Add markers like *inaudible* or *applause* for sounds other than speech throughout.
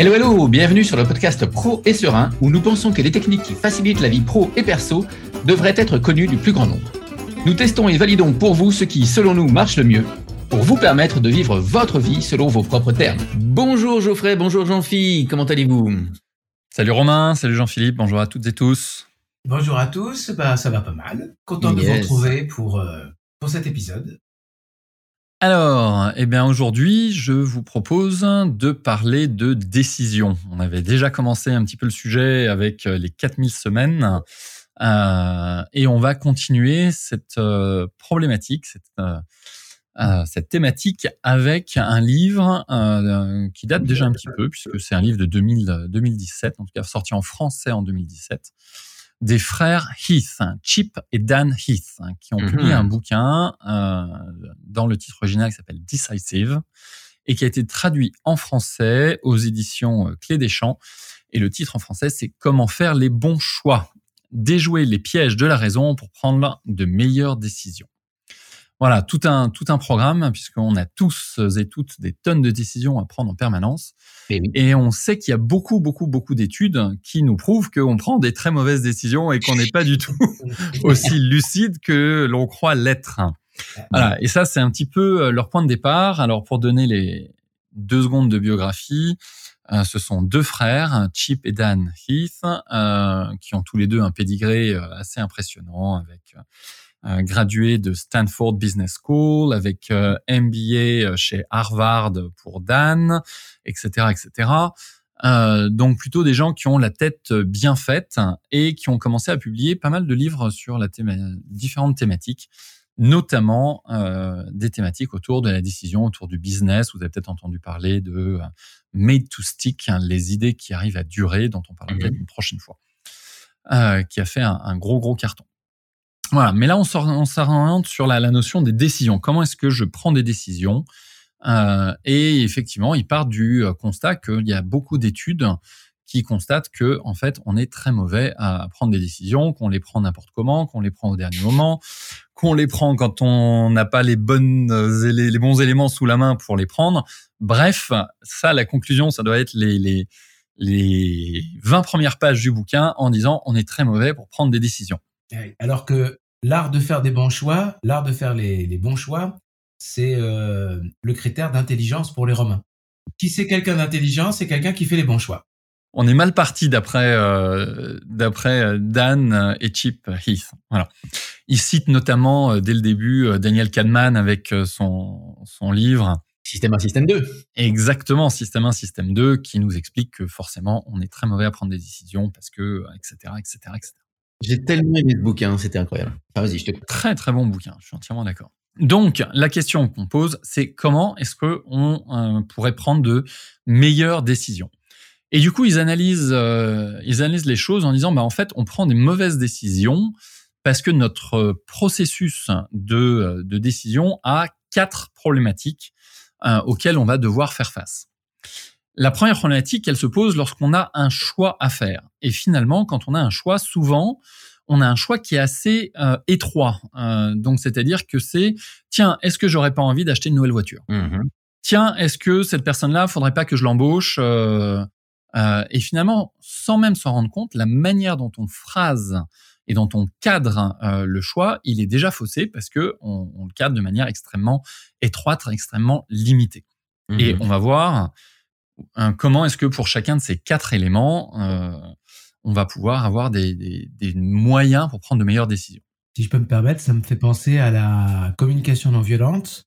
Hello hello, bienvenue sur le podcast Pro et Serein où nous pensons que les techniques qui facilitent la vie pro et perso devraient être connues du plus grand nombre. Nous testons et validons pour vous ce qui, selon nous, marche le mieux pour vous permettre de vivre votre vie selon vos propres termes. Bonjour Geoffrey, bonjour Jean-Philippe, comment allez-vous? Salut Romain, salut Jean-Philippe, bonjour à toutes et tous. Bonjour à tous, bah, ça va pas mal. Content de vous retrouver pour, euh, pour cet épisode. Alors, eh bien aujourd'hui, je vous propose de parler de décision. On avait déjà commencé un petit peu le sujet avec euh, les 4000 semaines euh, et on va continuer cette euh, problématique, cette, cette thématique avec un livre qui date déjà un petit peu puisque c'est un livre de 2000, 2017, en tout cas sorti en français en 2017 des frères Heath, Chip et Dan Heath, hein, qui ont publié un mhm. bouquin euh, dans le titre original qui s'appelle Decisive et qui a été traduit en français aux éditions euh, Clé des Champs. Et le titre en français, c'est Comment faire les bons choix, déjouer les pièges de la raison pour prendre de meilleures décisions. Voilà, tout un, tout un programme, puisqu'on a tous et toutes des tonnes de décisions à prendre en permanence. Et, on sait qu'il y a beaucoup, beaucoup, beaucoup d'études qui nous prouvent qu'on prend des très mauvaises décisions et qu'on n'est pas du tout *laughs* aussi lucide que l'on croit l'être. Voilà, et ça, c'est un petit peu euh, leur point de départ. Alors, pour donner les deux secondes de biographie, euh, ce sont deux frères, Chip et Dan Heath, euh, qui ont tous les deux un pédigré assez impressionnant avec gradué de Stanford Business School, avec euh, MBA euh, chez Harvard pour Dan, etc., etc. Euh, donc plutôt des gens qui ont la tête bien faite et qui ont commencé à publier pas mal de livres sur la différentes thématiques, notamment euh, des thématiques autour de la décision, autour du business. Vous avez peut-être entendu parler de Made to Stick, hein, les idées qui arrivent à durer, dont on parlera peut-être mhm. une prochaine fois, euh, qui a fait un, un, gros gros carton. Voilà, mais là on s'oriente sur la, la, notion des décisions. Comment est-ce que je prends des décisions? Euh, Et effectivement, il part du euh, constat qu'il y a beaucoup d'études qui constatent que en fait on est très mauvais à prendre des décisions, qu'on les prend n'importe comment, qu'on les prend au dernier moment, qu'on les prend quand on n'a pas les bonnes euh, les, bons éléments sous la main pour les prendre. Bref, ça la conclusion, ça doit être les, les les 20 premières pages du bouquin en disant on est très mauvais pour prendre des décisions. Alors que l'art de faire des bons choix, l'art de faire les, bons choix, c'est euh, le critère d'intelligence pour les Romains. Qui c'est quelqu'un d'intelligent C'est quelqu'un qui fait les bons choix. On est mal parti d'après euh, d'après euh, Dan et Chip Heath. Voilà. Il cite notamment dès le début Daniel Kahneman avec son son livre Système 1, Système 2. Exactement, Système 1, Système 2, qui nous explique que forcément on est très mauvais à prendre des décisions parce que etc etc etc. J'ai tellement aimé ce bouquin, c'était incroyable. vas-y, je te Très très bon bouquin, je suis entièrement d'accord. Donc, la question qu'on pose, c'est comment est-ce qu'on euh, pourrait prendre de meilleures décisions? Et du coup, ils analysent, euh, ils analysent les choses en disant, bah en fait, on prend des mauvaises décisions parce que notre processus de, euh, de décision a quatre problématiques auxquelles on va devoir faire face. La première problématique, elle se pose lorsqu'on a un choix à faire. Et finalement, quand on a un choix, souvent, on a un choix qui est assez euh, étroit. Euh, donc, c'est-à-dire que c'est, tiens, est-ce que j'aurais pas envie d'acheter une nouvelle voiture? Mm-hmm. Tiens, est-ce que cette personne-là, faudrait pas que je l'embauche? Euh, Et finalement, sans même s'en rendre compte, la manière dont on phrase et dont on cadre le choix, il est déjà faussé parce que on, le cadre de manière extrêmement étroite, extrêmement limitée. Et mm-hmm. on va voir comment est-ce que pour chacun de ces quatre éléments, euh, on va pouvoir avoir des, moyens pour prendre de meilleures décisions? Si je peux me permettre, ça me fait penser à la communication non violente,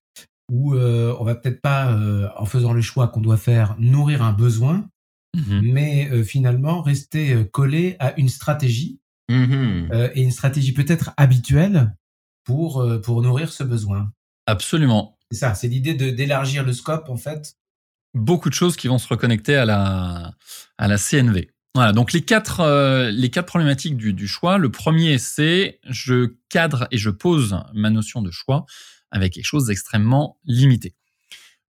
où euh, on va peut-être pas, euh, en faisant le choix qu'on doit faire, nourrir un besoin, mmh mais finalement rester collé à une stratégie, mmh et une stratégie peut-être habituelle pour, pour nourrir ce besoin. Absolument. C'est ça, c'est l'idée d'élargir le scope en fait beaucoup de choses qui vont se reconnecter à la, à la CNV. Voilà, donc les quatre, euh, les quatre problématiques du, du choix. Le premier, c'est je cadre et je pose ma notion de choix avec quelque chose d'extrêmement limité.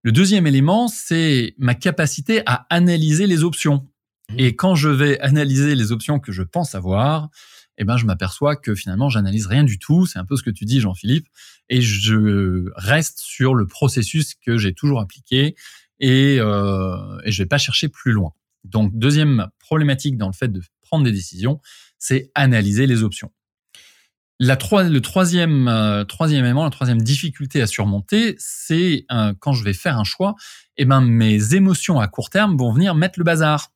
Le deuxième élément, c'est ma capacité à analyser les options. Mmh. Et quand je vais analyser les options que je pense avoir, eh ben, je m'aperçois que finalement, j'analyse rien du tout. C'est un peu ce que tu dis, Jean-Philippe. Et je reste sur le processus que j'ai toujours appliqué et, euh, et je vais pas chercher plus loin. Donc, deuxième problématique dans le fait de prendre des décisions, c'est analyser les options. La le troisième, euh, troisième élément, la troisième difficulté à surmonter, c'est euh, quand je vais faire un choix, eh ben, mes émotions à court terme vont venir mettre le bazar.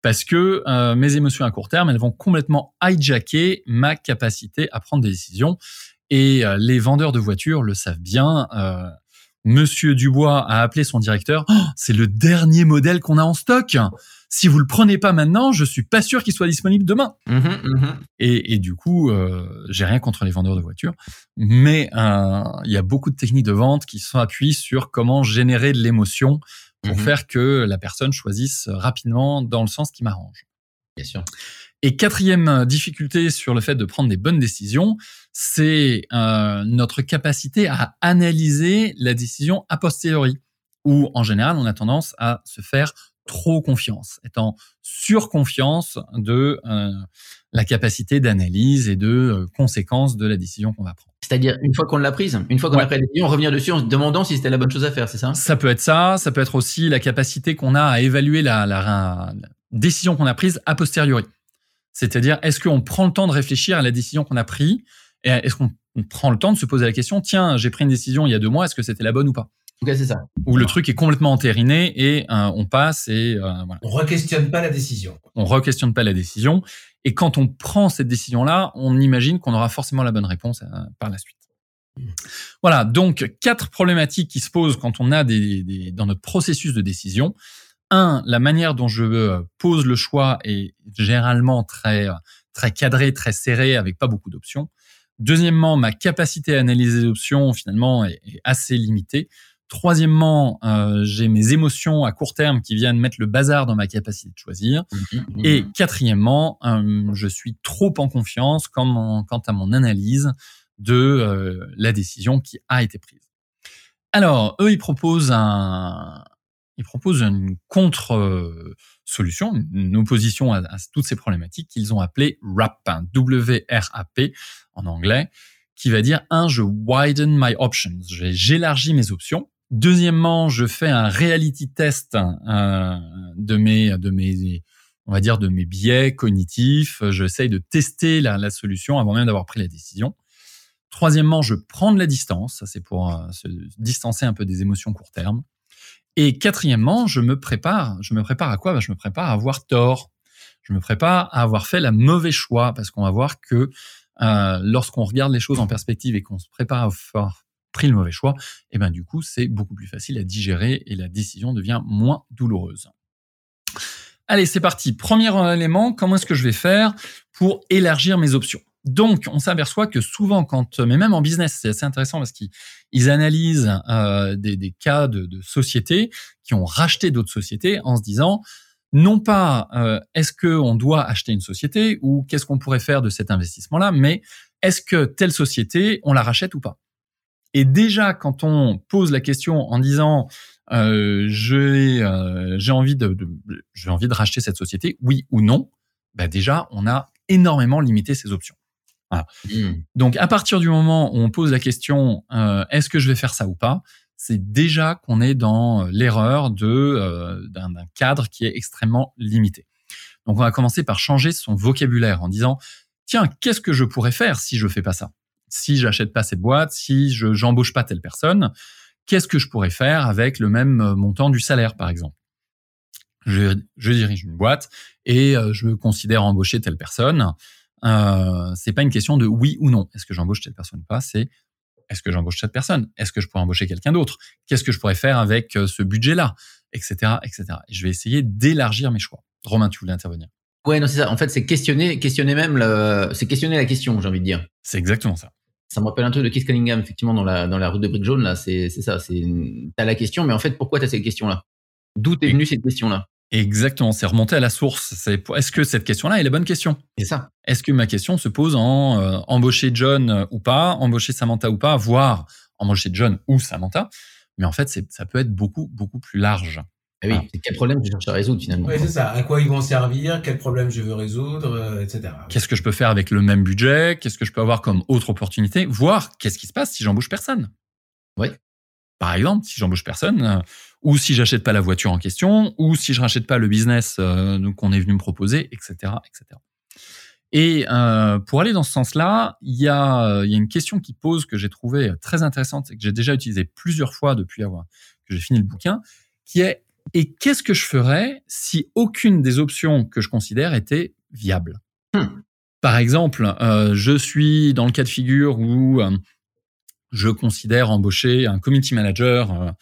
Parce que euh, mes émotions à court terme, elles vont complètement hijacker ma capacité à prendre des décisions. Et les vendeurs de voitures le savent bien. Monsieur Dubois a appelé son directeur. Oh, c'est le dernier modèle qu'on a en stock. Si vous le prenez pas maintenant, je suis pas sûr qu'il soit disponible demain. Mhm, mhm. Et, du coup, euh, j'ai rien contre les vendeurs de voitures, mais euh, il y a beaucoup de techniques de vente qui sont appuyées sur comment générer de l'émotion pour mhm. faire que la personne choisisse rapidement dans le sens qui m'arrange. Bien sûr. Et quatrième difficulté sur le fait de prendre des bonnes décisions, c'est euh, notre capacité à analyser la décision a posteriori, où en général on a tendance à se faire trop confiance, étant surconfiance de euh, la capacité d'analyse et de euh, conséquences de la décision qu'on va prendre. C'est-à-dire, une fois qu'on l'a prise, une fois qu'on a pris la décision, revenir dessus en se demandant si c'était la bonne chose à faire, c'est ça? Ça peut être ça, ça peut être aussi la capacité qu'on a à évaluer la, la décision qu'on a prise a posteriori. C'est-à-dire, est-ce qu'on prend le temps de réfléchir à la décision qu'on a prise et est-ce qu'on prend le temps de se poser la question, tiens, j'ai pris une décision il y a deux mois, est-ce que c'était la bonne ou pas? Ok, c'est ça. Ou le truc est complètement entériné et euh, on passe et euh, voilà. On re-questionne pas la décision. On re-questionne pas la décision. Et quand on prend cette décision-là, on imagine qu'on aura forcément la bonne réponse euh, par la suite. Voilà, donc quatre problématiques qui se posent quand on a des dans notre processus de décision un, la manière dont je euh, pose le choix est généralement très, euh, très cadré, très serré, avec pas beaucoup d'options. Deuxièmement, ma capacité à analyser les options, finalement, est, assez limitée. Troisièmement, euh, j'ai mes émotions à court terme qui viennent mettre le bazar dans ma capacité de choisir. Mhm, mhm. Et quatrièmement, je suis trop en confiance quant, quant à mon analyse de la décision qui a été prise. Alors, eux, ils proposent un, il propose une contre-solution, une opposition à, toutes ces problématiques qu'ils ont appelé WRAP, W-R-A-P en anglais, qui va dire, un, je widen my options, j'élargis mes options. Deuxièmement, je fais un reality test de mes, on va dire, de mes biais cognitifs. J'essaye de tester la, la solution avant même d'avoir pris la décision. Troisièmement, je prends de la distance. Ça, c'est pour euh, se distancer un peu des émotions court terme. Et quatrièmement, je me prépare. Je me prépare à quoi? Bah, Je me prépare à avoir tort. Je me prépare à avoir fait la mauvais choix parce qu'on va voir que euh, lorsqu'on regarde les choses en perspective et qu'on se prépare à avoir pris le mauvais choix, et eh ben du coup c'est beaucoup plus facile à digérer et la décision devient moins douloureuse. Allez, c'est parti. Premier élément, comment est-ce que je vais faire pour élargir mes options? Donc, on s'aperçoit que souvent, quand, mais même en business, c'est assez intéressant parce qu'ils analysent euh, des, cas de, sociétés qui ont racheté d'autres sociétés en se disant, non pas euh, est-ce qu'on doit acheter une société ou qu'est-ce qu'on pourrait faire de cet investissement-là, mais est-ce que telle société, on la rachète ou pas? Et déjà, quand on pose la question en disant euh, j'ai envie de, j'ai envie de racheter cette société, oui ou non, bah déjà on a énormément limité ces options. Mmh. Donc à partir du moment où on pose la question euh, est-ce que je vais faire ça ou pas, c'est déjà qu'on est dans euh, l'erreur de euh, d'un cadre qui est extrêmement limité. Donc on va commencer par changer son vocabulaire en disant tiens qu'est-ce que je pourrais faire si je fais pas ça, si j'achète pas cette boîte, si je j'embauche pas telle personne, qu'est-ce que je pourrais faire avec le même montant du salaire par exemple? Je, je dirige une boîte et je considère embaucher telle personne. Euh, c'est pas une question de oui ou non. Est-ce que j'embauche cette personne ou pas? C'est est-ce que j'embauche cette personne? Est-ce que je pourrais embaucher quelqu'un d'autre? Qu'est-ce que je pourrais faire avec euh, ce budget-là? Etc. etc. Et je vais essayer d'élargir mes choix. Romain, tu voulais intervenir? Ouais, non, c'est ça. En fait, c'est questionner, questionner même, le... c'est questionner la question, j'ai envie de dire. C'est exactement ça. Ça me rappelle un truc de Keith Cunningham, effectivement, dans la, dans la route de briques jaunes, là. C'est, c'est ça. C'est, t'as la question, mais en fait, pourquoi t'as cette question-là D'où est venue cette question-là? Exactement, c'est remonter à la source. C'est est-ce que cette question-là est la bonne question? C'est ça. Est-ce que ma question se pose en euh, embaucher John euh, ou pas, embaucher Samantha ou pas, voire embaucher John ou Samantha? Mais en fait, ça peut être beaucoup beaucoup plus large. Ah oui, c'est quel problème je cherche à résoudre finalement? Oui, c'est ça. À quoi ils vont servir Quel problème je veux résoudre, euh, etc. Qu'est-ce que je peux faire avec le même budget? Qu'est-ce que je peux avoir comme autre opportunité? Voir qu'est-ce qui se passe si j'embauche personne? Oui. Par exemple, si j'embauche personne, ou si j'achète pas la voiture en question, ou si je rachète pas le business euh, qu'on est venu me proposer, etc., etc. Et euh, pour aller dans ce sens-là, il y a, il y a une question qui pose que j'ai trouvé très intéressante et que j'ai déjà utilisée plusieurs fois depuis avoir que j'ai fini le bouquin, qui est et qu'est-ce que je ferais si aucune des options que je considère était viable? Hmm. Par exemple, euh, je suis dans le cas de figure où euh, je considère embaucher un community manager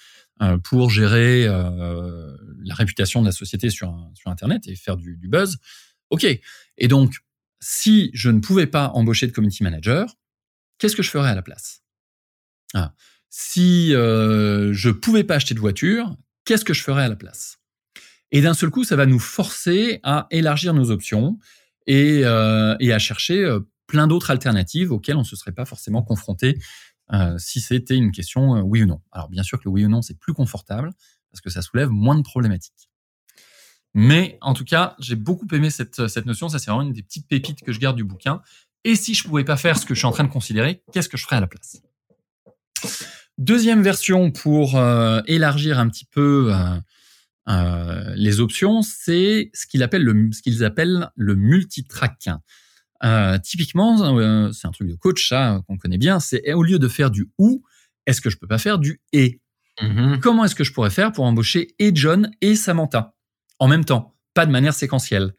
pour gérer euh, la réputation de la société sur, Internet et faire du, buzz. Ok. Et donc, si je ne pouvais pas embaucher de community manager, qu'est-ce que je ferais à la place? Ah. Si euh, je pouvais pas acheter de voiture, qu'est-ce que je ferais à la place? Et d'un seul coup, ça va nous forcer à élargir nos options et, euh, et à chercher euh, plein d'autres alternatives auxquelles on ne se serait pas forcément confronté euh, si c'était une question euh, oui ou non. Alors bien sûr que le oui ou non, c'est plus confortable parce que ça soulève moins de problématiques. Mais en tout cas, j'ai beaucoup aimé cette, cette notion. Ça, c'est vraiment une des petites pépites que je garde du bouquin. Et si je pouvais pas faire ce que je suis en train de considérer, qu'est-ce que je ferais à la place? Deuxième version pour euh, élargir un petit peu euh, euh, les options, c'est ce qu'ils appellent le, ce qu'ils appellent le multitrack. Typiquement, c'est un truc de coach ça qu'on connaît bien. C'est au lieu de faire du ou, est-ce que je peux pas faire du et? Mm-hmm. Comment est-ce que je pourrais faire pour embaucher et John et Samantha? En même temps, pas de manière séquentielle.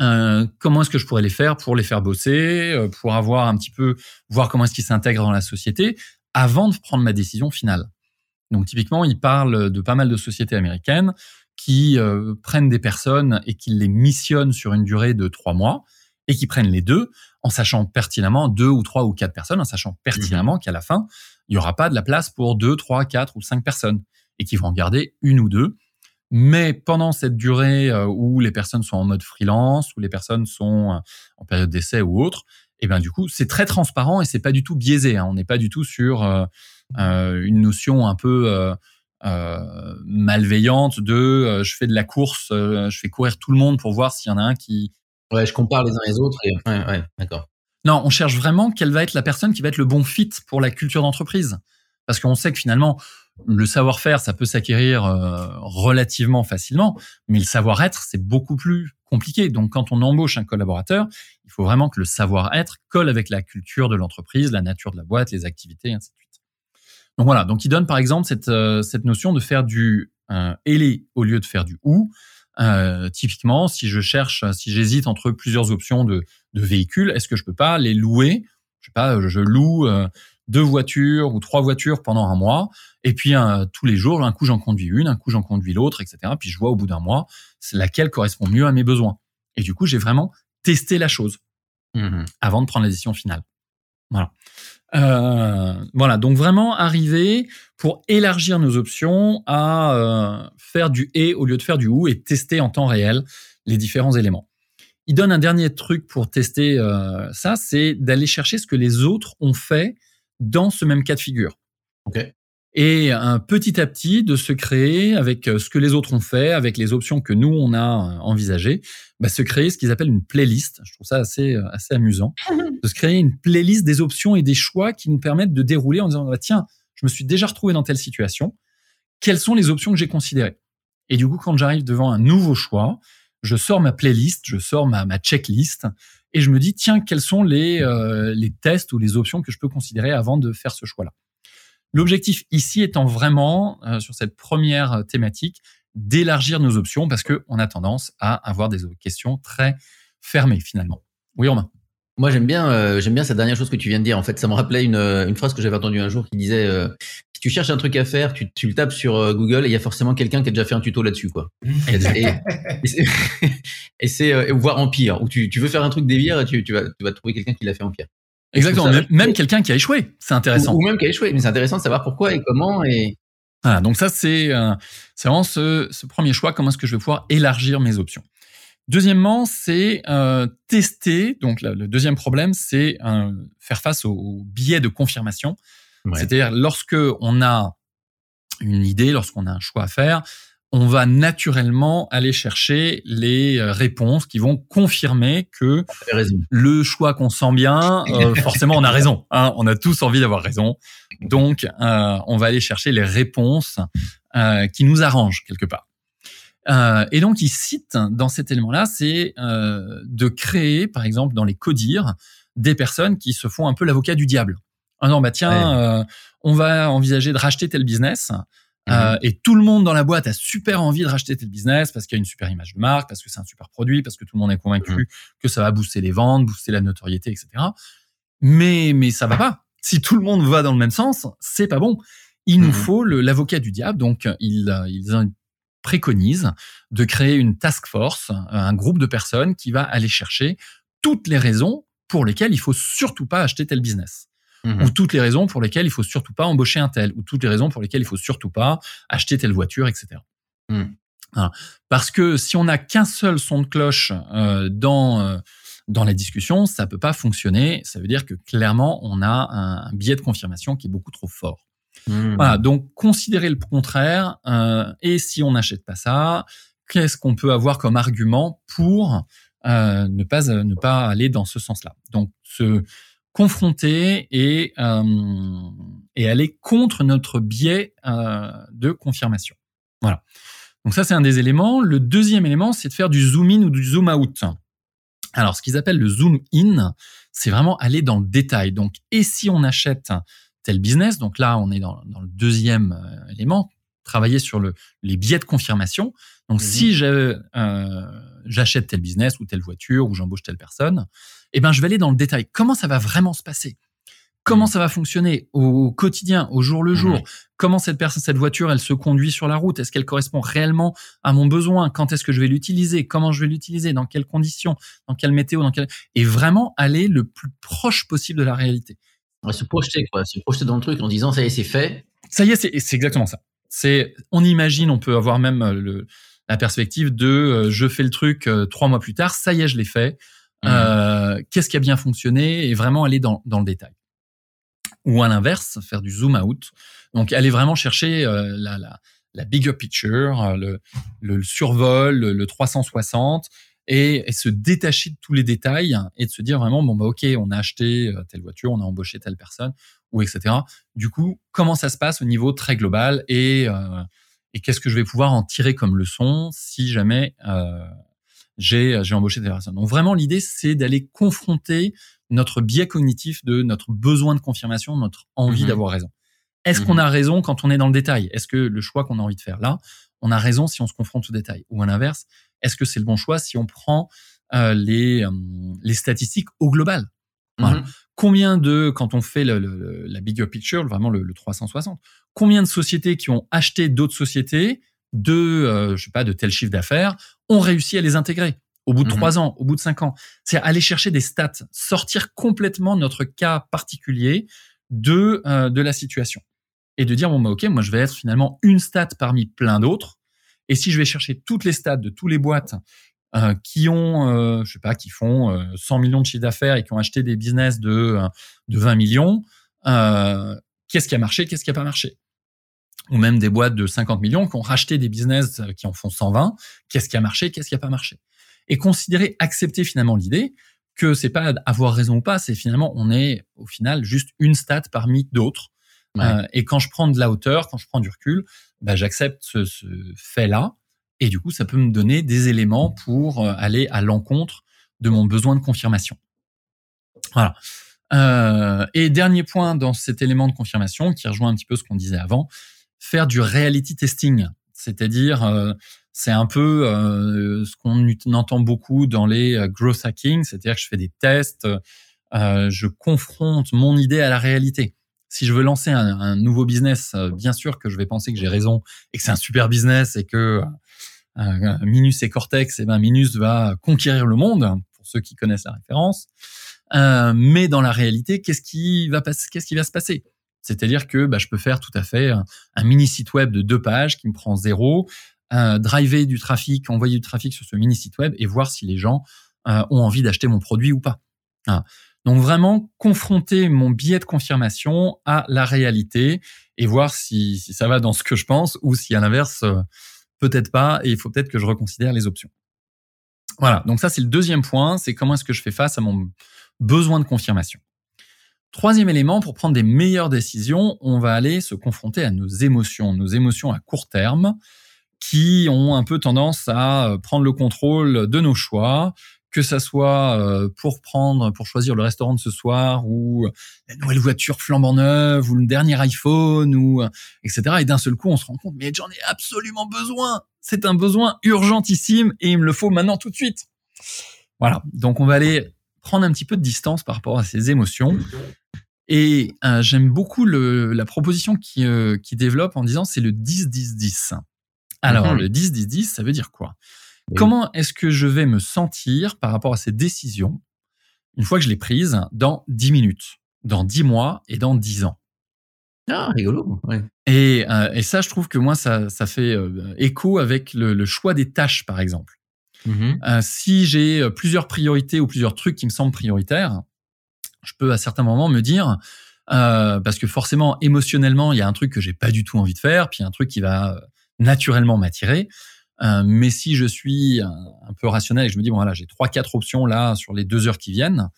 Euh, comment est-ce que je pourrais les faire pour les faire bosser, euh, pour avoir un petit peu, voir comment est-ce qu'ils s'intègrent dans la société avant de prendre ma décision finale? Donc typiquement, il parle de pas mal de sociétés américaines qui euh, prennent des personnes et qui les missionnent sur une durée de trois mois et qui prennent les deux en sachant pertinemment deux ou trois ou quatre personnes, en sachant pertinemment qu'à la fin, il n'y aura pas de la place pour deux, trois, quatre ou cinq personnes et qui vont en garder une ou deux mais pendant cette durée euh, où les personnes sont en mode freelance, où les personnes sont euh, en période d'essai ou autre, et eh bien du coup, c'est très transparent et c'est pas du tout biaisé. Hein. On n'est pas du tout sur euh, une notion un peu malveillante de je fais de la course, je fais courir tout le monde pour voir s'il y en a un qui. Ouais, je compare les uns les autres. Ouais, ouais, d'accord. Non, on cherche vraiment quelle va être la personne qui va être le bon fit pour la culture d'entreprise. Parce qu'on sait que finalement, le savoir-faire, ça peut s'acquérir euh, relativement facilement, mais le savoir-être, c'est beaucoup plus compliqué. Donc, quand on embauche un collaborateur, il faut vraiment que le savoir-être colle avec la culture de l'entreprise, la nature de la boîte, les activités, et ainsi de suite. Donc voilà. Donc, il donne par exemple cette, euh, cette notion de faire du euh, et au lieu de faire du ou. Euh, typiquement, si je cherche, si j'hésite entre plusieurs options de, de véhicules, est-ce que je peux pas les louer? Je sais pas, je loue deux voitures ou trois voitures pendant un mois. Et puis tous les jours, un coup j'en conduis une, un coup j'en conduis l'autre, etc. Puis je vois au bout d'un mois c'est laquelle correspond mieux à mes besoins. Et du coup, j'ai vraiment testé la chose mmh avant de prendre la décision finale. Voilà. Euh, voilà, donc vraiment arriver pour élargir nos options à euh, faire du et au lieu de faire du ou et tester en temps réel les différents éléments. Il donne un dernier truc pour tester euh, ça, c'est d'aller chercher ce que les autres ont fait dans ce même cas de figure. Et un petit à petit de se créer avec euh, ce que les autres ont fait, avec les options que nous on a euh, envisagées, bah, se créer ce qu'ils appellent une playlist. Je trouve ça assez euh, assez amusant *laughs* de se créer une playlist des options et des choix qui nous permettent de dérouler en disant bah, tiens, je me suis déjà retrouvé dans telle situation. Quelles sont les options que j'ai considérées? Et du coup, quand j'arrive devant un nouveau choix, je sors ma playlist, je sors ma, ma checklist et je me dis tiens quels sont les euh, les tests ou les options que je peux considérer avant de faire ce choix-là? L'objectif ici étant vraiment euh, sur cette première thématique d'élargir nos options parce que on a tendance à avoir des questions très fermées finalement. Oui Romain. Moi, j'aime bien, euh, j'aime bien cette dernière chose que tu viens de dire. En fait, ça me rappelait une, une phrase que j'avais entendue un jour qui disait si tu cherches un truc à faire, tu, tu le tapes sur Google et il y a forcément quelqu'un qui a déjà fait un tuto là-dessus, quoi. et, *laughs* et c'est euh, voir en pire. Ou tu, tu, veux faire un truc délire, tu, tu vas, tu vas trouver quelqu'un qui l'a fait en pire. Exactement. Même, quelqu'un qui a échoué, c'est intéressant. Ou, même qui a échoué, mais c'est intéressant de savoir pourquoi et comment et. Voilà, donc ça c'est euh, vraiment ce, ce, premier choix. Comment est-ce que je vais pouvoir élargir mes options Deuxièmement, c'est euh, tester. Donc le deuxième problème, c'est euh, faire face au, biais de confirmation. C'est-à-dire lorsque on a une idée, lorsqu'on a un choix à faire, on va naturellement aller chercher les euh, réponses qui vont confirmer que le choix qu'on sent bien, euh, *laughs* forcément on a raison. Hein, on a tous envie d'avoir raison. Donc euh, on va aller chercher les réponses qui nous arrangent quelque part. et donc il cite dans cet élément-là, c'est de créer, par exemple dans les codires, des personnes qui se font un peu l'avocat du diable. Ah non, bah tiens, on va envisager de racheter tel business. Euh, mhm. et tout le monde dans la boîte a super envie de racheter tel business parce qu'il y a une super image de marque, parce que c'est un super produit, parce que tout le monde est convaincu mhm. que ça va booster les ventes, booster la notoriété, etc. Mais mais ça va pas. Si tout le monde va dans le même sens, c'est pas bon. Il nous mhm. faut l'avocat du diable. Donc ils ils préconisent de créer une task force, un groupe de personnes qui va aller chercher toutes les raisons pour lesquelles il faut surtout pas acheter tel business ou mhm. toutes les raisons pour lesquelles il faut surtout pas embaucher un tel, ou toutes les raisons pour lesquelles il faut surtout pas acheter telle voiture, etc. Mhm. Parce que si on n'a qu'un seul son de cloche euh, dans euh, dans la discussion, ça peut pas fonctionner. Ça veut dire que clairement, on a un, biais de confirmation qui est beaucoup trop fort. Mhm. Voilà, donc considérer le contraire. Euh, et si on n'achète pas ça, qu'est-ce qu'on peut avoir comme argument pour ne pas ne pas aller dans ce sens-là? Donc ce confronter et, euh, et aller contre notre biais euh, de confirmation. Voilà. Donc ça, c'est un des éléments. Le deuxième élément, c'est de faire du zoom in ou du zoom out. Alors, ce qu'ils appellent le zoom in, c'est vraiment aller dans le détail. Donc, et si on achète tel business, donc là, on est dans, dans le deuxième euh, élément, travailler sur le, les biais de confirmation. Donc, mmh si j'achète tel business ou telle voiture ou j'embauche telle personne, eh ben, je vais aller dans le détail. Comment ça va vraiment se passer? Comment mmh. ça va fonctionner au quotidien, au jour le mmh. jour? Comment cette personne, cette voiture, elle se conduit sur la route? Est-ce qu'elle correspond réellement à mon besoin? Quand est-ce que je vais l'utiliser? Comment je vais l'utiliser? Dans quelles conditions? Dans quelle météo? Dans quelle et vraiment aller le plus proche possible de la réalité. se projeter, quoi, se projeter dans le truc en disant ça y est, c'est fait. Ça y est, c'est exactement ça. C'est, on imagine, on peut avoir même euh, le, la perspective de euh, je fais le truc euh, trois mois plus tard, ça y est, je l'ai fait. Mmh. Qu'est-ce qui a bien fonctionné et vraiment aller dans, dans le détail. Ou à l'inverse, faire du zoom out. Donc aller vraiment chercher la, la, la, bigger picture, le, le survol, le, 360 et, et, se détacher de tous les détails et de se dire vraiment bon bah ok on a acheté telle voiture, on a embauché telle personne ou etc. Du coup comment ça se passe au niveau très global et et qu'est-ce que je vais pouvoir en tirer comme leçon si jamais euh, j'ai j'ai embauché des personnes? Donc vraiment l'idée c'est d'aller confronter notre biais cognitif de notre besoin de confirmation, notre envie mmh d'avoir raison. Est-ce mmh qu'on a raison quand on est dans le détail? Est-ce que le choix qu'on a envie de faire là, on a raison si on se confronte au détail? Ou à l'inverse, est-ce que c'est le bon choix si on prend euh, les, euh, les statistiques au global? Mmh Combien de, quand on fait le, la bigger picture, vraiment le, le 360, combien de sociétés qui ont acheté d'autres sociétés de, euh, je sais pas, de tel chiffre d'affaires, ont réussi à les intégrer au bout de mhm. trois ans, au bout de cinq ans? C'est aller chercher des stats, sortir complètement notre cas particulier de euh, de la situation et de dire bon bah ok, moi je vais être finalement une stat parmi plein d'autres. Et si je vais chercher toutes les stats de tous les boîtes euh, qui ont, euh, je sais pas, qui font 100 millions de chiffre d'affaires et qui ont acheté des business de de 20 millions, qu'est-ce qui a marché, qu'est-ce qui a pas marché? Ou même des boîtes de 50 millions qui ont racheté des business euh, qui en font 120. Qu'est-ce qui a marché, qu'est-ce qui a pas marché? Et considérer, accepter finalement l'idée que c'est pas avoir raison ou pas, c'est finalement on est au final juste une stat parmi d'autres. Euh, et quand je prends de la hauteur, quand je prends du recul, bah, j'accepte ce, ce fait-là. Et du coup, ça peut me donner des éléments pour euh, aller à l'encontre de mon besoin de confirmation. Voilà. Euh, et dernier point dans cet élément de confirmation, qui rejoint un petit peu ce qu'on disait avant, faire du reality testing, c'est-à-dire euh, c'est un peu ce qu'on entend beaucoup dans les growth hacking, c'est-à-dire que je fais des tests, je confronte mon idée à la réalité. Si je veux lancer un, nouveau business, bien sûr que je vais penser que j'ai raison et que c'est un super business et que Minus et Cortex, et eh ben Minus va conquérir le monde pour ceux qui connaissent la référence. mais dans la réalité, qu'est-ce qui va Qu'est-ce qui va se passer? C'est-à-dire que bah, je peux faire tout à fait un, mini site web de deux pages qui me prend zéro, euh, driver du trafic, envoyer du trafic sur ce mini site web et voir si les gens euh, ont envie d'acheter mon produit ou pas. Donc vraiment confronter mon biais de confirmation à la réalité et voir si, ça va dans ce que je pense ou si à l'inverse, euh, peut-être pas, et il faut peut-être que je reconsidère les options. Voilà, donc ça c'est le deuxième point, c'est comment est-ce que je fais face à mon besoin de confirmation. Troisième élément, pour prendre des meilleures décisions, on va aller se confronter à nos émotions, nos émotions à court terme, qui ont un peu tendance à euh, prendre le contrôle de nos choix, que ça soit euh, pour prendre, pour choisir le restaurant de ce soir, ou la nouvelle voiture flambant neuve, ou le dernier iPhone, ou etc. Et d'un seul coup, on se rend compte, mais j'en ai absolument besoin. C'est un besoin urgentissime et il me le faut maintenant tout de suite. Voilà. Donc on va aller prendre un petit peu de distance par rapport à ces émotions. Et euh, j'aime beaucoup le, la proposition qui, euh, qui développe en disant c'est le 10-10-10. Alors, mhm. le 10-10-10, ça veut dire quoi? Comment est-ce que je vais me sentir par rapport à ces décisions, une fois que je l'ai prise, dans 10 minutes, dans 10 mois et dans 10 ans? Ah, rigolo. Ouais. Et, euh, et, ça, je trouve que moi, ça, ça fait écho avec le, le, choix des tâches, par exemple. Mhm. si j'ai plusieurs priorités ou plusieurs trucs qui me semblent prioritaires, je peux à certains moments me dire, euh, parce que forcément émotionnellement il y a un truc que j'ai pas du tout envie de faire, puis un truc qui va naturellement m'attirer. Euh, mais si je suis un, peu rationnel et que je me dis bon voilà j'ai trois quatre options là sur les deux heures qui viennent,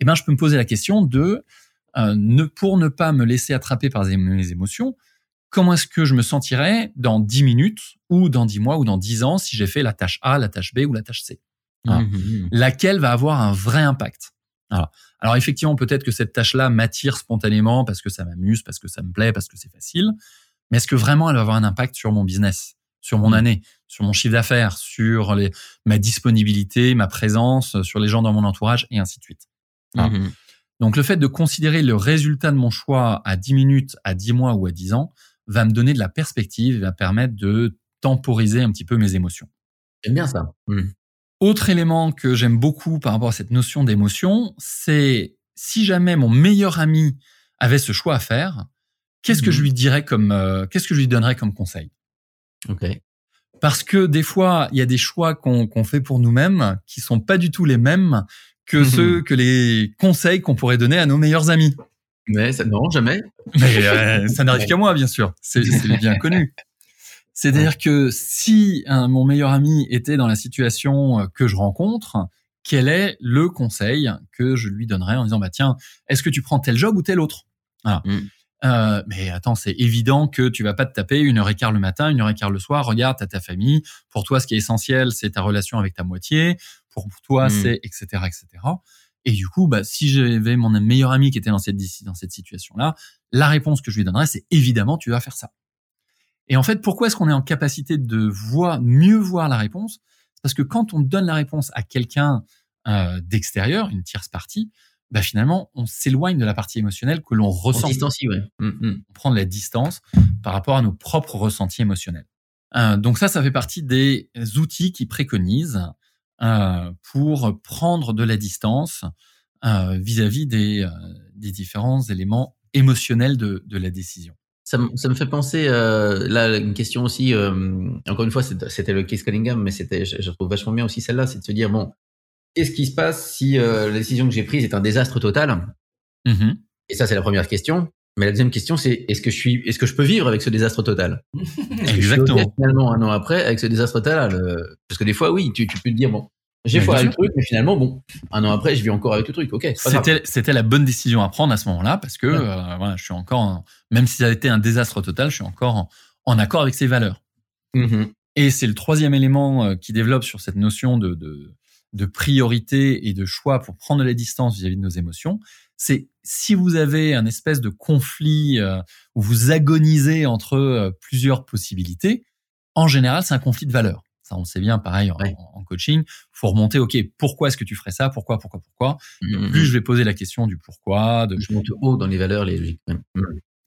eh ben je peux me poser la question de euh, ne pour ne pas me laisser attraper par mes émotions, comment est-ce que je me sentirais dans 10 minutes ou dans 10 mois ou dans 10 ans si j'ai fait la tâche A, la tâche B ou la tâche C? Mmh, mmh, mmh. Laquelle va avoir un vrai impact? Alors, alors effectivement, peut-être que cette tâche-là m'attire spontanément parce que ça m'amuse, parce que ça me plaît, parce que c'est facile. Mais est-ce que vraiment elle va avoir un impact sur mon business, sur mon mmh. année, sur mon chiffre d'affaires, sur les, ma disponibilité, ma présence, sur les gens dans mon entourage et ainsi de suite. Mmh. Donc le fait de considérer le résultat de mon choix à 10 minutes, à 10 mois ou à 10 ans va me donner de la perspective et va permettre de temporiser un petit peu mes émotions. J'aime bien ça. Mmh. Autre élément que j'aime beaucoup par rapport à cette notion d'émotion, c'est si jamais mon meilleur ami avait ce choix à faire, qu'est-ce que je lui dirais comme, euh, qu'est-ce que je lui donnerais comme conseil? Parce que des fois, il y a des choix qu'on fait pour nous-mêmes qui sont pas du tout les mêmes que mhm. ceux que les conseils qu'on pourrait donner à nos meilleurs amis. Mais ça, non, jamais. Mais euh, ça n'arrive qu'à moi, bien sûr. C'est *laughs* bien connu. C'est-à-dire que si mon meilleur ami était dans la situation euh, que je rencontre, quel est le conseil que je lui donnerais en disant bah tiens, est-ce que tu prends tel job ou tel autre? Voilà. Mm. Euh, mais attends, c'est évident que tu vas pas te taper une heure et quart le matin, une heure et quart le soir. Regarde, t'as ta famille. Pour toi, ce qui est essentiel, c'est ta relation avec ta moitié. Pour toi, mm. c'est etc. etc. Et du coup, bah, si j'avais mon meilleur ami qui était dans cette, dans cette situation-là, la réponse que je lui donnerais, c'est évidemment, tu vas faire ça. Et en fait, pourquoi est-ce qu'on est en capacité de voir, mieux voir la réponse? Parce que quand on donne la réponse à quelqu'un euh, d'extérieur, une tierce partie, bah finalement, on s'éloigne de la partie émotionnelle que l'on ressent. On ouais. Mm, mm. On prend de la distance par rapport à nos propres ressentis émotionnels. Euh, donc ça, ça fait partie des outils qui préconisent euh, pour prendre de la distance euh, vis-à-vis des, des différents éléments émotionnels de, de la décision. Ça, ça, me fait penser, euh, là, une question aussi, euh, encore une fois, c'était le case Cunningham, mais c'était, je, trouve vachement bien aussi celle-là, c'est de se dire, bon, qu'est-ce qui se passe si euh, la décision que j'ai prise est un désastre total? Mmh Et ça, c'est la première question. Mais la deuxième question, c'est est-ce que je suis, est-ce que je peux vivre avec ce désastre total? *laughs* Exactement. finalement, un an après, avec ce désastre total, euh, parce que des fois, oui, tu, tu peux te dire, bon, j'ai foiré le truc, mais finalement, bon, un an après, je vis encore avec le truc. Ok. C'était, c'était la bonne décision à prendre à ce moment-là parce que euh, voilà, je suis encore, même si ça a été un désastre total, je suis encore en, accord avec ces valeurs. Mm-hmm. Et c'est le troisième élément qui développe sur cette notion de, de, de priorité et de choix pour prendre la distance vis-à-vis de nos émotions. C'est si vous avez un espèce de conflit euh, où vous agonisez entre plusieurs possibilités, en général, c'est un conflit de valeurs. Ça, on le sait bien, pareil, en, en coaching. faut remonter, OK, pourquoi est-ce que tu ferais ça? Pourquoi, pourquoi, pourquoi? Mmh, mmh, Plus mmh. je vais poser la question du pourquoi. De, je monte haut dans les valeurs, les logiques.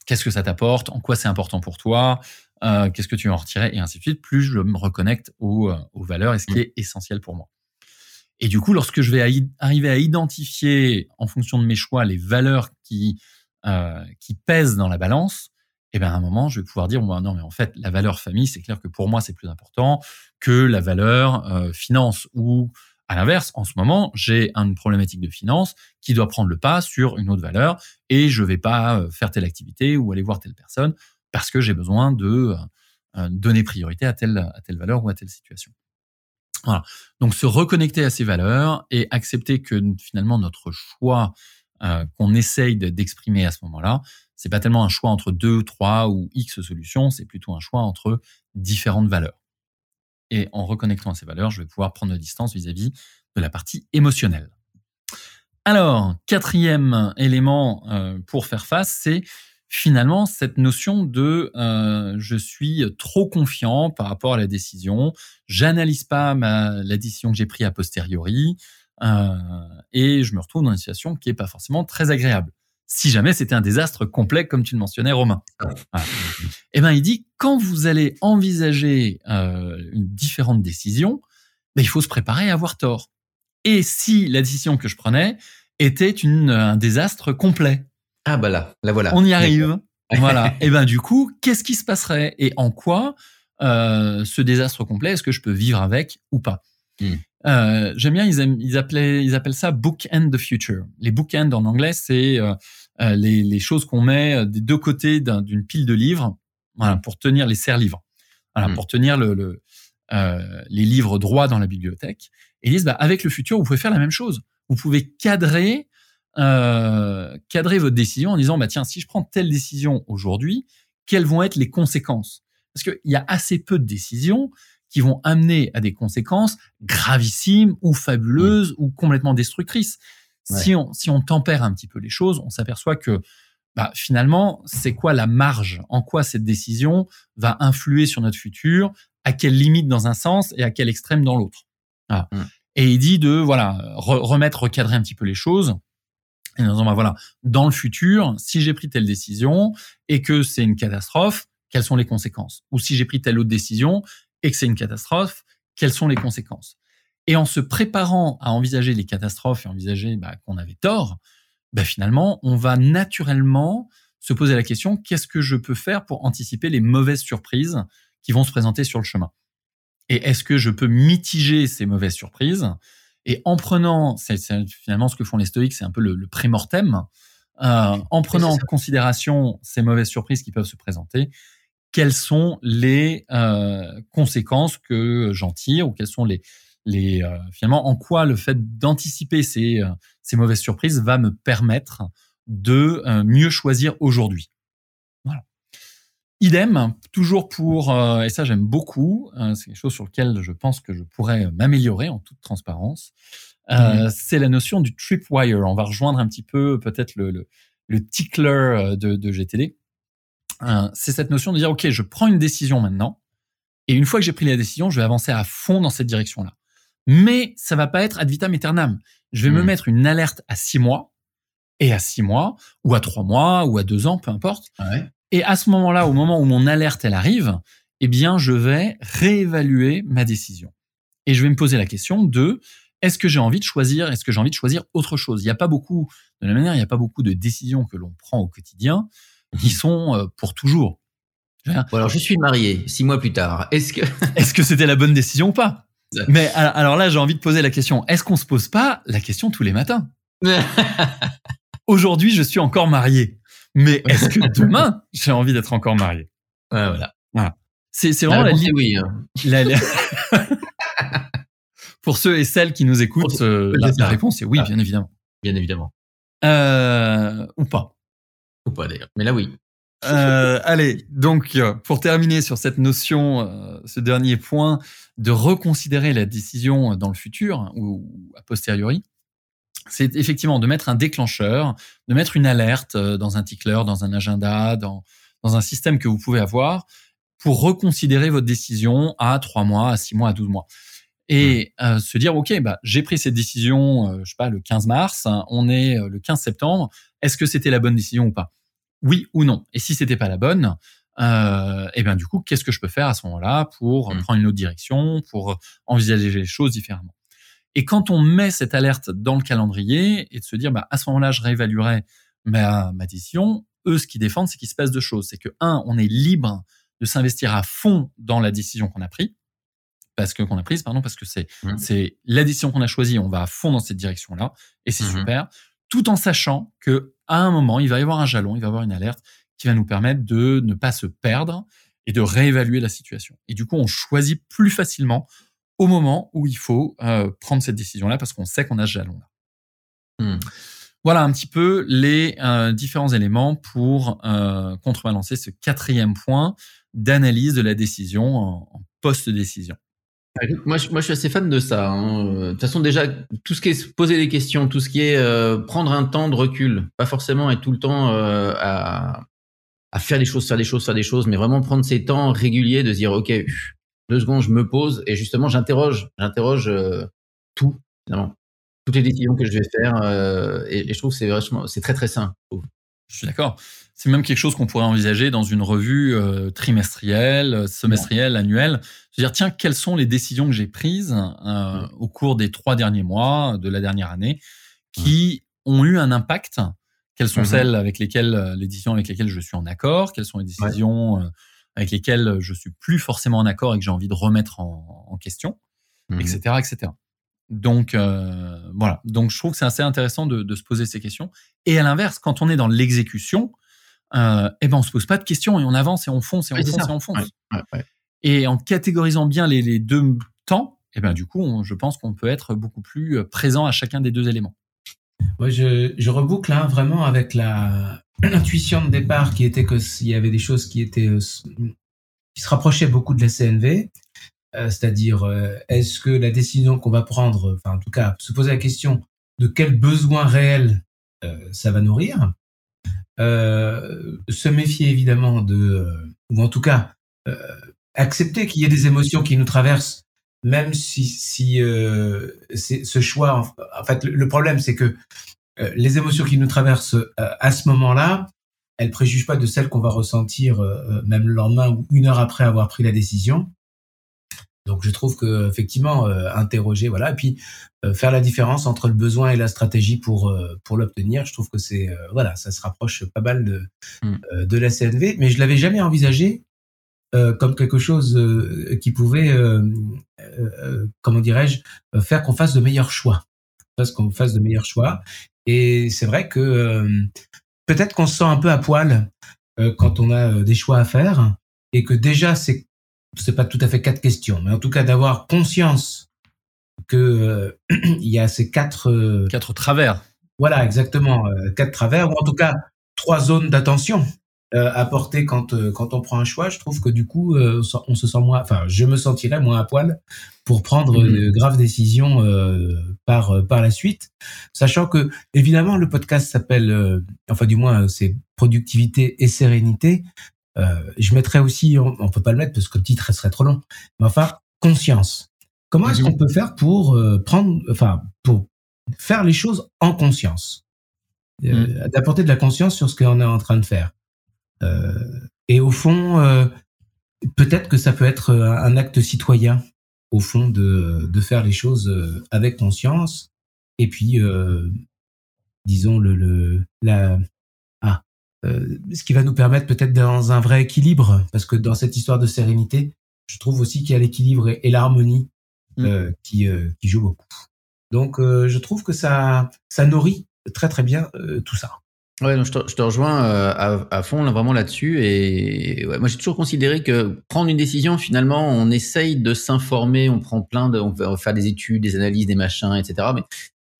Qu'est-ce que ça t'apporte? En quoi c'est important pour toi? Euh, Qu'est-ce que tu en retirer Et ainsi de suite. Plus je me reconnecte aux, euh, aux valeurs et ce qui est essentiel pour moi. Et du coup, lorsque je vais arriver à identifier, en fonction de mes choix, les valeurs qui, euh, qui pèsent dans la balance, eh bien à un moment, je vais pouvoir dire, non, mais en fait, la valeur famille, c'est clair que pour moi, c'est plus important que la valeur euh, finance. Ou à l'inverse, en ce moment, j'ai une problématique de finance qui doit prendre le pas sur une autre valeur et je vais pas euh, faire telle activité ou aller voir telle personne parce que j'ai besoin de donner priorité à telle, à telle valeur ou à telle situation. Voilà. Donc se reconnecter à ces valeurs et accepter que finalement notre choix qu'on essaye d'exprimer à ce moment-là, c'est pas tellement un choix entre deux, trois ou X solutions, c'est plutôt un choix entre différentes valeurs. Et en reconnectant à ces valeurs, je vais pouvoir prendre de distance vis-à-vis de la partie émotionnelle. Alors, quatrième élément pour faire face, c'est finalement cette notion de euh, je suis trop confiant par rapport à la décision, j'analyse pas ma, la décision que j'ai prise a posteriori euh, et je me retrouve dans une situation qui est pas forcément très agréable. Si jamais c'était un désastre complet comme tu le mentionnais Romain. Eh ben il dit quand vous allez envisager euh, une différente décision, ben, il faut se préparer à avoir tort. Et si la décision que je prenais était une, un désastre complet, ah bah là, là voilà. On y arrive. *laughs* voilà. Et ben du coup, qu'est-ce qui se passerait et en quoi euh, ce désastre complet, est-ce que je peux vivre avec ou pas? Hmm. euh, J'aime bien, ils, ils, appelaient, ils appellent ça bookend the future. Les bookends en anglais, c'est euh, les, les, choses qu'on met des deux côtés d'une pile de livres, voilà, pour tenir les serre-livres, voilà, hmm. pour tenir le, le les livres droits dans la bibliothèque. Et ils disent, bah, avec le futur, vous pouvez faire la même chose. Vous pouvez cadrer euh, cadrer votre décision en disant bah tiens si je prends telle décision aujourd'hui quelles vont être les conséquences? Parce qu'il y a assez peu de décisions qui vont amener à des conséquences gravissimes ou fabuleuses ou complètement destructrices. Si on si on tempère un petit peu les choses on s'aperçoit que bah, finalement c'est quoi la marge? En quoi cette décision va influer sur notre futur? À quelle limite dans un sens et à quel extrême dans l'autre? Mm. et il dit de voilà remettre recadrer un petit peu les choses et en disant, bah voilà, dans le futur, si j'ai pris telle décision et que c'est une catastrophe, quelles sont les conséquences? Ou si j'ai pris telle autre décision et que c'est une catastrophe, quelles sont les conséquences? Et en se préparant à envisager les catastrophes et envisager bah, qu'on avait tort, bah, finalement, on va naturellement se poser la question qu'est-ce que je peux faire pour anticiper les mauvaises surprises qui vont se présenter sur le chemin? Et est-ce que je peux mitiger ces mauvaises surprises? Et en prenant, c'est finalement ce que font les stoïques, c'est un peu le, le pré-mortem, euh, en prenant en considération ces mauvaises surprises qui peuvent se présenter, quelles sont les euh, conséquences que j'en tire ou quelles sont les, les euh, finalement en quoi le fait d'anticiper ces, ces mauvaises surprises va me permettre de mieux choisir aujourd'hui? Idem, toujours pour, euh, et ça j'aime beaucoup, euh, c'est quelque chose sur lequel je pense que je pourrais m'améliorer en toute transparence, euh, mhm. c'est la notion du tripwire. On va rejoindre un petit peu peut-être le, le, le, tickler de, de GTD. c'est cette notion de dire, OK, je prends une décision maintenant, et une fois que j'ai pris la décision, je vais avancer à fond dans cette direction-là. Mais ça va pas être ad vitam aeternam. Je vais me mhm. mettre une alerte à six mois, et à six mois, ou à trois mois, ou à deux ans, peu importe. Ouais. Et à ce moment-là, au moment où mon alerte elle arrive, eh bien, je vais réévaluer ma décision. Et je vais me poser la question de est-ce que j'ai envie de choisir, est-ce que j'ai envie de choisir autre chose? Il n'y a pas beaucoup, de la manière, il n'y a pas beaucoup de décisions que l'on prend au quotidien qui mhm. sont euh, pour toujours. Bon, alors, je suis marié six mois plus tard. Est-ce que *laughs* est-ce que c'était la bonne décision ou pas? Mais alors là, j'ai envie de poser la question est-ce qu'on se pose pas la question tous les matins? *laughs* Aujourd'hui, je suis encore marié. Mais *laughs* est-ce que demain, j'ai envie d'être encore marié? Ouais, Voilà. voilà. C'est, vraiment la, la, oui, hein. *laughs* la, la... *laughs* Pour ceux et celles qui nous écoutent, euh, la, réponse est oui, ah. bien évidemment. Bien évidemment. Euh, ou pas. Ou pas d'ailleurs. Mais là, oui. euh, allez, donc pour terminer sur cette notion, ce dernier point de reconsidérer la décision dans le futur ou a posteriori, c'est effectivement de mettre un déclencheur, de mettre une alerte euh, dans un tickler, dans un agenda, dans, dans un système que vous pouvez avoir pour reconsidérer votre décision à trois mois, à six mois, à 12 mois. Et mmh. euh, se dire, OK, bah, j'ai pris cette décision, euh, je sais pas, le 15 mars, on est le 15 septembre, est-ce que c'était la bonne décision ou pas? Oui ou non Et si c'était pas la bonne, euh, et bien du coup, qu'est-ce que je peux faire à ce moment-là pour mmh. prendre une autre direction, pour envisager les choses différemment? Et quand on met cette alerte dans le calendrier et de se dire, bah, à ce moment-là, je réévaluerai ma, ma décision, eux, ce qu'ils défendent, c'est qu'il se passe deux choses. C'est que, un, on est libre de s'investir à fond dans la décision qu'on a prise, parce que qu'on a prise, pardon, parce que c'est mmh. c'est la décision qu'on a choisie, on va à fond dans cette direction-là, et c'est mmh. super, tout en sachant que à un moment, il va y avoir un jalon, il va y avoir une alerte qui va nous permettre de ne pas se perdre et de réévaluer la situation. Et du coup, on choisit plus facilement au moment où il faut euh, prendre cette décision-là parce qu'on sait qu'on a ce jalon-là. Hmm. Voilà un petit peu les euh, différents éléments pour euh, contrebalancer ce quatrième point d'analyse de la décision en, post-décision. Moi je, moi, je suis assez fan de ça. Hein. De toute façon, déjà, tout ce qui est poser des questions, tout ce qui est euh, prendre un temps de recul, pas forcément être tout le temps à, à faire des choses, faire des choses, faire des choses, mais vraiment prendre ces temps réguliers de dire, OK, deux secondes, je me pose et justement, j'interroge, j'interroge tout, finalement toutes les décisions que je vais faire. Euh, et, je trouve que c'est vachement, c'est très très sain. Je suis d'accord. C'est même quelque chose qu'on pourrait envisager dans une revue euh, trimestrielle, semestrielle, annuelle. Se dire, tiens, quelles sont les décisions que j'ai prises euh, au cours des trois derniers mois de la dernière année qui ont eu un impact? Quelles sont mm-hmm. celles avec lesquelles, les décisions avec lesquelles je suis en accord? Quelles sont les décisions avec lesquelles je suis plus forcément en accord et que j'ai envie de remettre en, question, etc., mm-hmm. etc. Donc euh, voilà. Donc je trouve que c'est assez intéressant de, se poser ces questions. Et à l'inverse, quand on est dans l'exécution, euh, eh ben on se pose pas de questions et on avance et on fonce et on fonce et on fonce. Et en catégorisant bien les, deux temps, eh ben du coup, je pense qu'on peut être beaucoup plus euh, présent à chacun des deux éléments. Ouais, je, je reboucle hein, vraiment avec la *clears throat* l'intuition de départ qui était que s'il y avait des choses qui étaient euh, qui se rapprochaient beaucoup de la CNV, euh, c'est-à-dire euh, est-ce que la décision qu'on va prendre, enfin en tout cas se poser la question de quel besoin réel ça va nourrir, se méfier évidemment de, ou en tout cas accepter qu'il y ait des émotions qui nous traversent, même si, si ce choix, en fait le problème c'est que les émotions qui nous traversent à ce moment-là, elles préjugent pas de celles qu'on va ressentir même le lendemain ou une heure après avoir pris la décision. Donc je trouve que effectivement euh, interroger voilà et puis euh, faire la différence entre le besoin et la stratégie pour euh, pour l'obtenir, je trouve que c'est voilà, ça se rapproche pas mal de mm. de la CNV, mais je l'avais jamais envisagé comme quelque chose qui pouvait comment dirais-je faire qu'on fasse de meilleurs choix. Fasse qu'on fasse de meilleurs choix et c'est vrai que peut-être qu'on se sent un peu à poil quand on a des choix à faire et que déjà c'est c'est pas tout à fait quatre questions, mais en tout cas d'avoir conscience que euh, *clears throat* il y a ces quatre euh, quatre travers. Voilà, exactement, euh, quatre travers ou en tout cas trois zones d'attention à porter quand quand on prend un choix. Je trouve que du coup on se sent moins, enfin je me sentirais moins à poil pour prendre mmh. de graves décisions par par la suite, sachant que évidemment le podcast s'appelle, enfin du moins c'est productivité et sérénité. Euh, je mettrais aussi, on, on, peut pas le mettre parce que le titre serait trop long, mais enfin conscience. Comment est-ce qu'on peut faire pour euh, prendre, enfin pour faire les choses en conscience, euh, mm. d'apporter de la conscience sur ce qu'on est en train de faire. Et au fond, peut-être que ça peut être un acte citoyen, au fond, de, de faire les choses avec conscience. Et puis, disons le, le la euh, ce qui va nous permettre peut-être dans un vrai équilibre, parce que dans cette histoire de sérénité, je trouve aussi qu'il y a l'équilibre et, l'harmonie mm. euh, qui, euh, qui jouent beaucoup. Donc, je trouve que ça, ça nourrit très très bien tout ça. Ouais, je, te, je te rejoins à, à, fond là, vraiment là-dessus. Et ouais, moi, j'ai toujours considéré que prendre une décision, finalement, on essaye de s'informer, on prend plein de, on va faire des études, des analyses, des machins, etc. Mais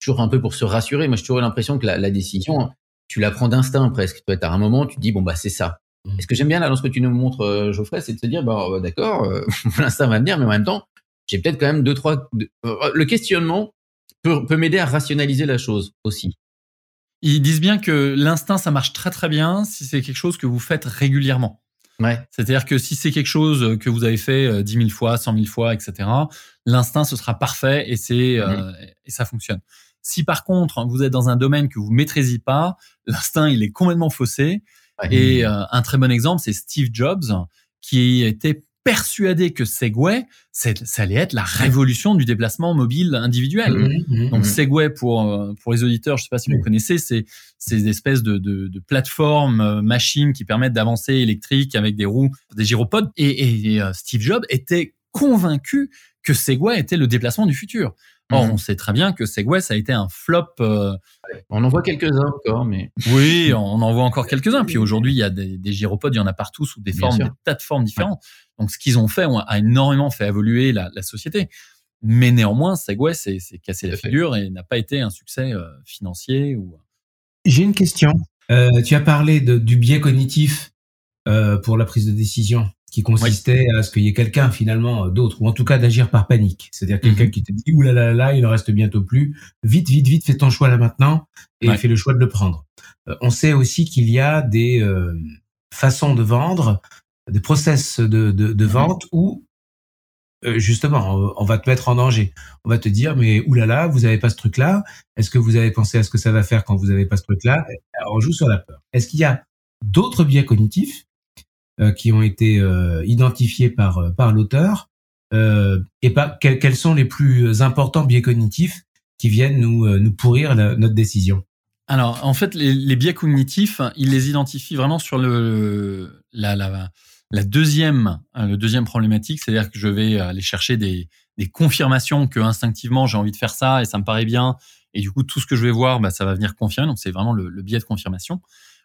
toujours un peu pour se rassurer. Moi, j'ai toujours l'impression que la, la décision, tu l'apprends d'instinct presque. Tu à un moment, tu te dis, bon, bah, c'est ça. Mmh. Et ce que j'aime bien là dans ce que tu nous montres, euh, Geoffrey, c'est de se dire, bah, euh, d'accord, euh, *laughs* l'instinct va venir, mais en même temps, j'ai peut-être quand même deux, trois. le questionnement peut, peut m'aider à rationaliser la chose aussi. Ils disent bien que l'instinct, ça marche très très bien si c'est quelque chose que vous faites régulièrement. Ouais. C'est-à-dire que si c'est quelque chose que vous avez fait 10 000 fois, 100 000 fois, etc., l'instinct, ce sera parfait et, c'est, mmh. et ça fonctionne. Si par contre vous êtes dans un domaine que vous maîtrisez pas, l'instinct il est complètement faussé. Et euh, un très bon exemple, c'est Steve Jobs qui était persuadé que Segway, ça allait être la révolution du déplacement mobile individuel. Mmh, mmh, mmh. Donc Segway, pour euh, pour les auditeurs, je sais pas si vous connaissez, c'est ces espèces de, de, de plateformes, euh, machines qui permettent d'avancer électriques avec des roues, des gyropodes. Et, et Steve Jobs était convaincu que Segway était le déplacement du futur. Or, on sait très bien que Segway, ça a été un flop. Euh, on en voit quelques-uns encore, mais. *laughs* Oui, on en voit encore quelques-uns. Puis aujourd'hui, il y a des, des, gyropodes, il y en a partout sous des formes, des tas de formes différentes. Donc, ce qu'ils ont fait a énormément fait évoluer la, la société. Mais néanmoins, Segway s'est cassé la figure et n'a pas été un succès euh, financier. Ou... J'ai une question. Euh, tu as parlé de, du biais cognitif euh, pour la prise de décision qui consistait à ce qu'il y ait quelqu'un finalement d'autre, ou en tout cas d'agir par panique. C'est-à-dire quelqu'un mhm. qui te dit, oulala, là, là, là, il en reste bientôt plus, vite, vite, vite, fais ton choix là maintenant, et fais le choix de le prendre. Euh, on sait aussi qu'il y a des euh, façons de vendre, des process de, de, de mhm. vente où justement, on va te mettre en danger. On va te dire, mais oulala, vous avez pas ce truc-là. Est-ce que vous avez pensé à ce que ça va faire quand vous avez pas ce truc-là? On joue sur la peur. Est-ce qu'il y a d'autres biais cognitifs euh, qui ont été euh, identifiés par euh, par l'auteur et pas quels, sont les plus importants biais cognitifs qui viennent nous nous pourrir notre décision? Alors, en fait, les, biais cognitifs, il les identifie vraiment sur le la, la, la deuxième le deuxième problématique, c'est-à-dire que je vais aller chercher des, des confirmations que instinctivement j'ai envie de faire ça et ça me paraît bien et du coup tout ce que je vais voir, bah, ça va venir confirmer. Donc c'est vraiment le, le biais de confirmation.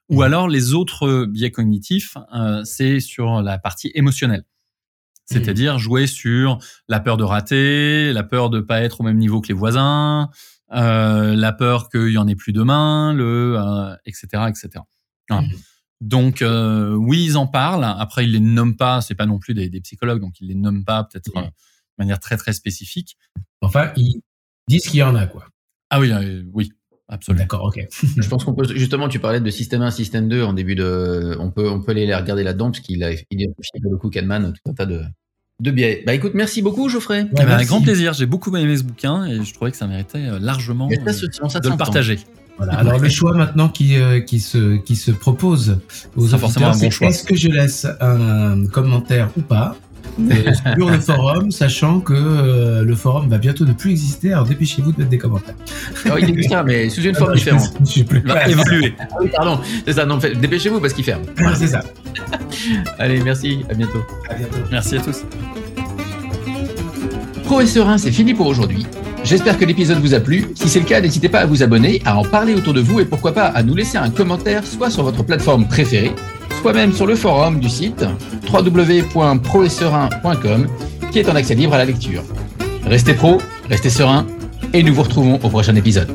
Ou alors les autres biais cognitifs, euh, c'est sur la partie émotionnelle. C'est-à-dire jouer sur la peur de rater, la peur de pas être au même niveau que les voisins, euh, la peur qu'il y en ait plus demain, le etc euh, etc. Mmh. Donc oui, ils en parlent. Après, ils les nomment pas. C'est pas non plus des, des, psychologues, donc ils les nomment pas peut-être de manière très très spécifique. Enfin, ils disent qu'il y en a quoi. Ah oui, oui, Absolument. D'accord, ok. *laughs* je pense qu'on peut justement, tu parlais de système 1, système 2 en début de, on peut, on peut aller les regarder là-dedans parce qu'il a identifié le coup Kahneman tout un tas de, de biais. Bah écoute, merci beaucoup Geoffrey. Ouais, avec grand plaisir. J'ai beaucoup aimé ce bouquin et je trouvais que ça méritait euh, largement euh, de le partager. Voilà. Alors le choix maintenant qui, euh, qui, se, qui se propose aux un bon choix. Est-ce que je laisse un commentaire ou pas sur le forum, sachant que euh, le forum va bientôt ne plus exister. Alors dépêchez-vous de mettre des commentaires. Alors, il existe, mais sous une forme ah, différente. il va évoluer. Ah oui, pardon, c'est ça. Non, dépêchez-vous parce qu'il ferme. c'est ça. *laughs* Allez, merci. À bientôt. À bientôt. Merci à tous. Pro et serein, c'est fini pour aujourd'hui. J'espère que l'épisode vous a plu. Si c'est le cas, n'hésitez pas à vous abonner, à en parler autour de vous et pourquoi pas à nous laisser un commentaire soit sur votre plateforme préférée, soit même sur le forum du site www.proetserein.com qui est en accès libre à la lecture. Restez pro, restez serein et nous vous retrouvons au prochain épisode.